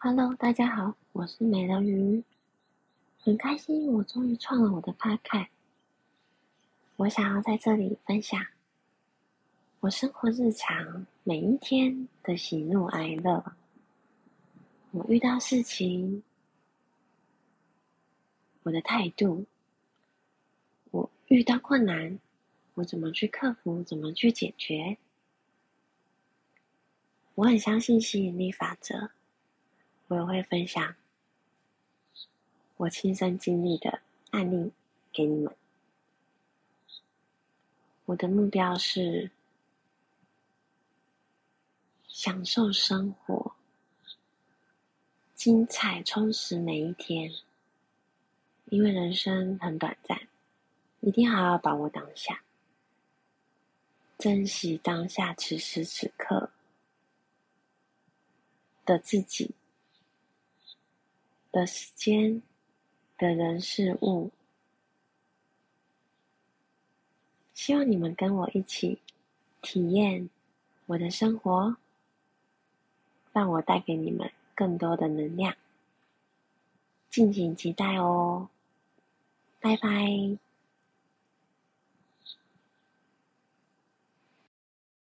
Hello，大家好，我是美人鱼，很开心我终于创了我的花卡。我想要在这里分享我生活日常每一天的喜怒哀乐。我遇到事情，我的态度；我遇到困难，我怎么去克服，怎么去解决？我很相信吸引力法则。我也会分享我亲身经历的案例给你们。我的目标是享受生活，精彩充实每一天。因为人生很短暂，一定好好把握当下，珍惜当下此时此刻的自己。的时间、的人事物，希望你们跟我一起体验我的生活，让我带给你们更多的能量，敬请期待哦！拜拜。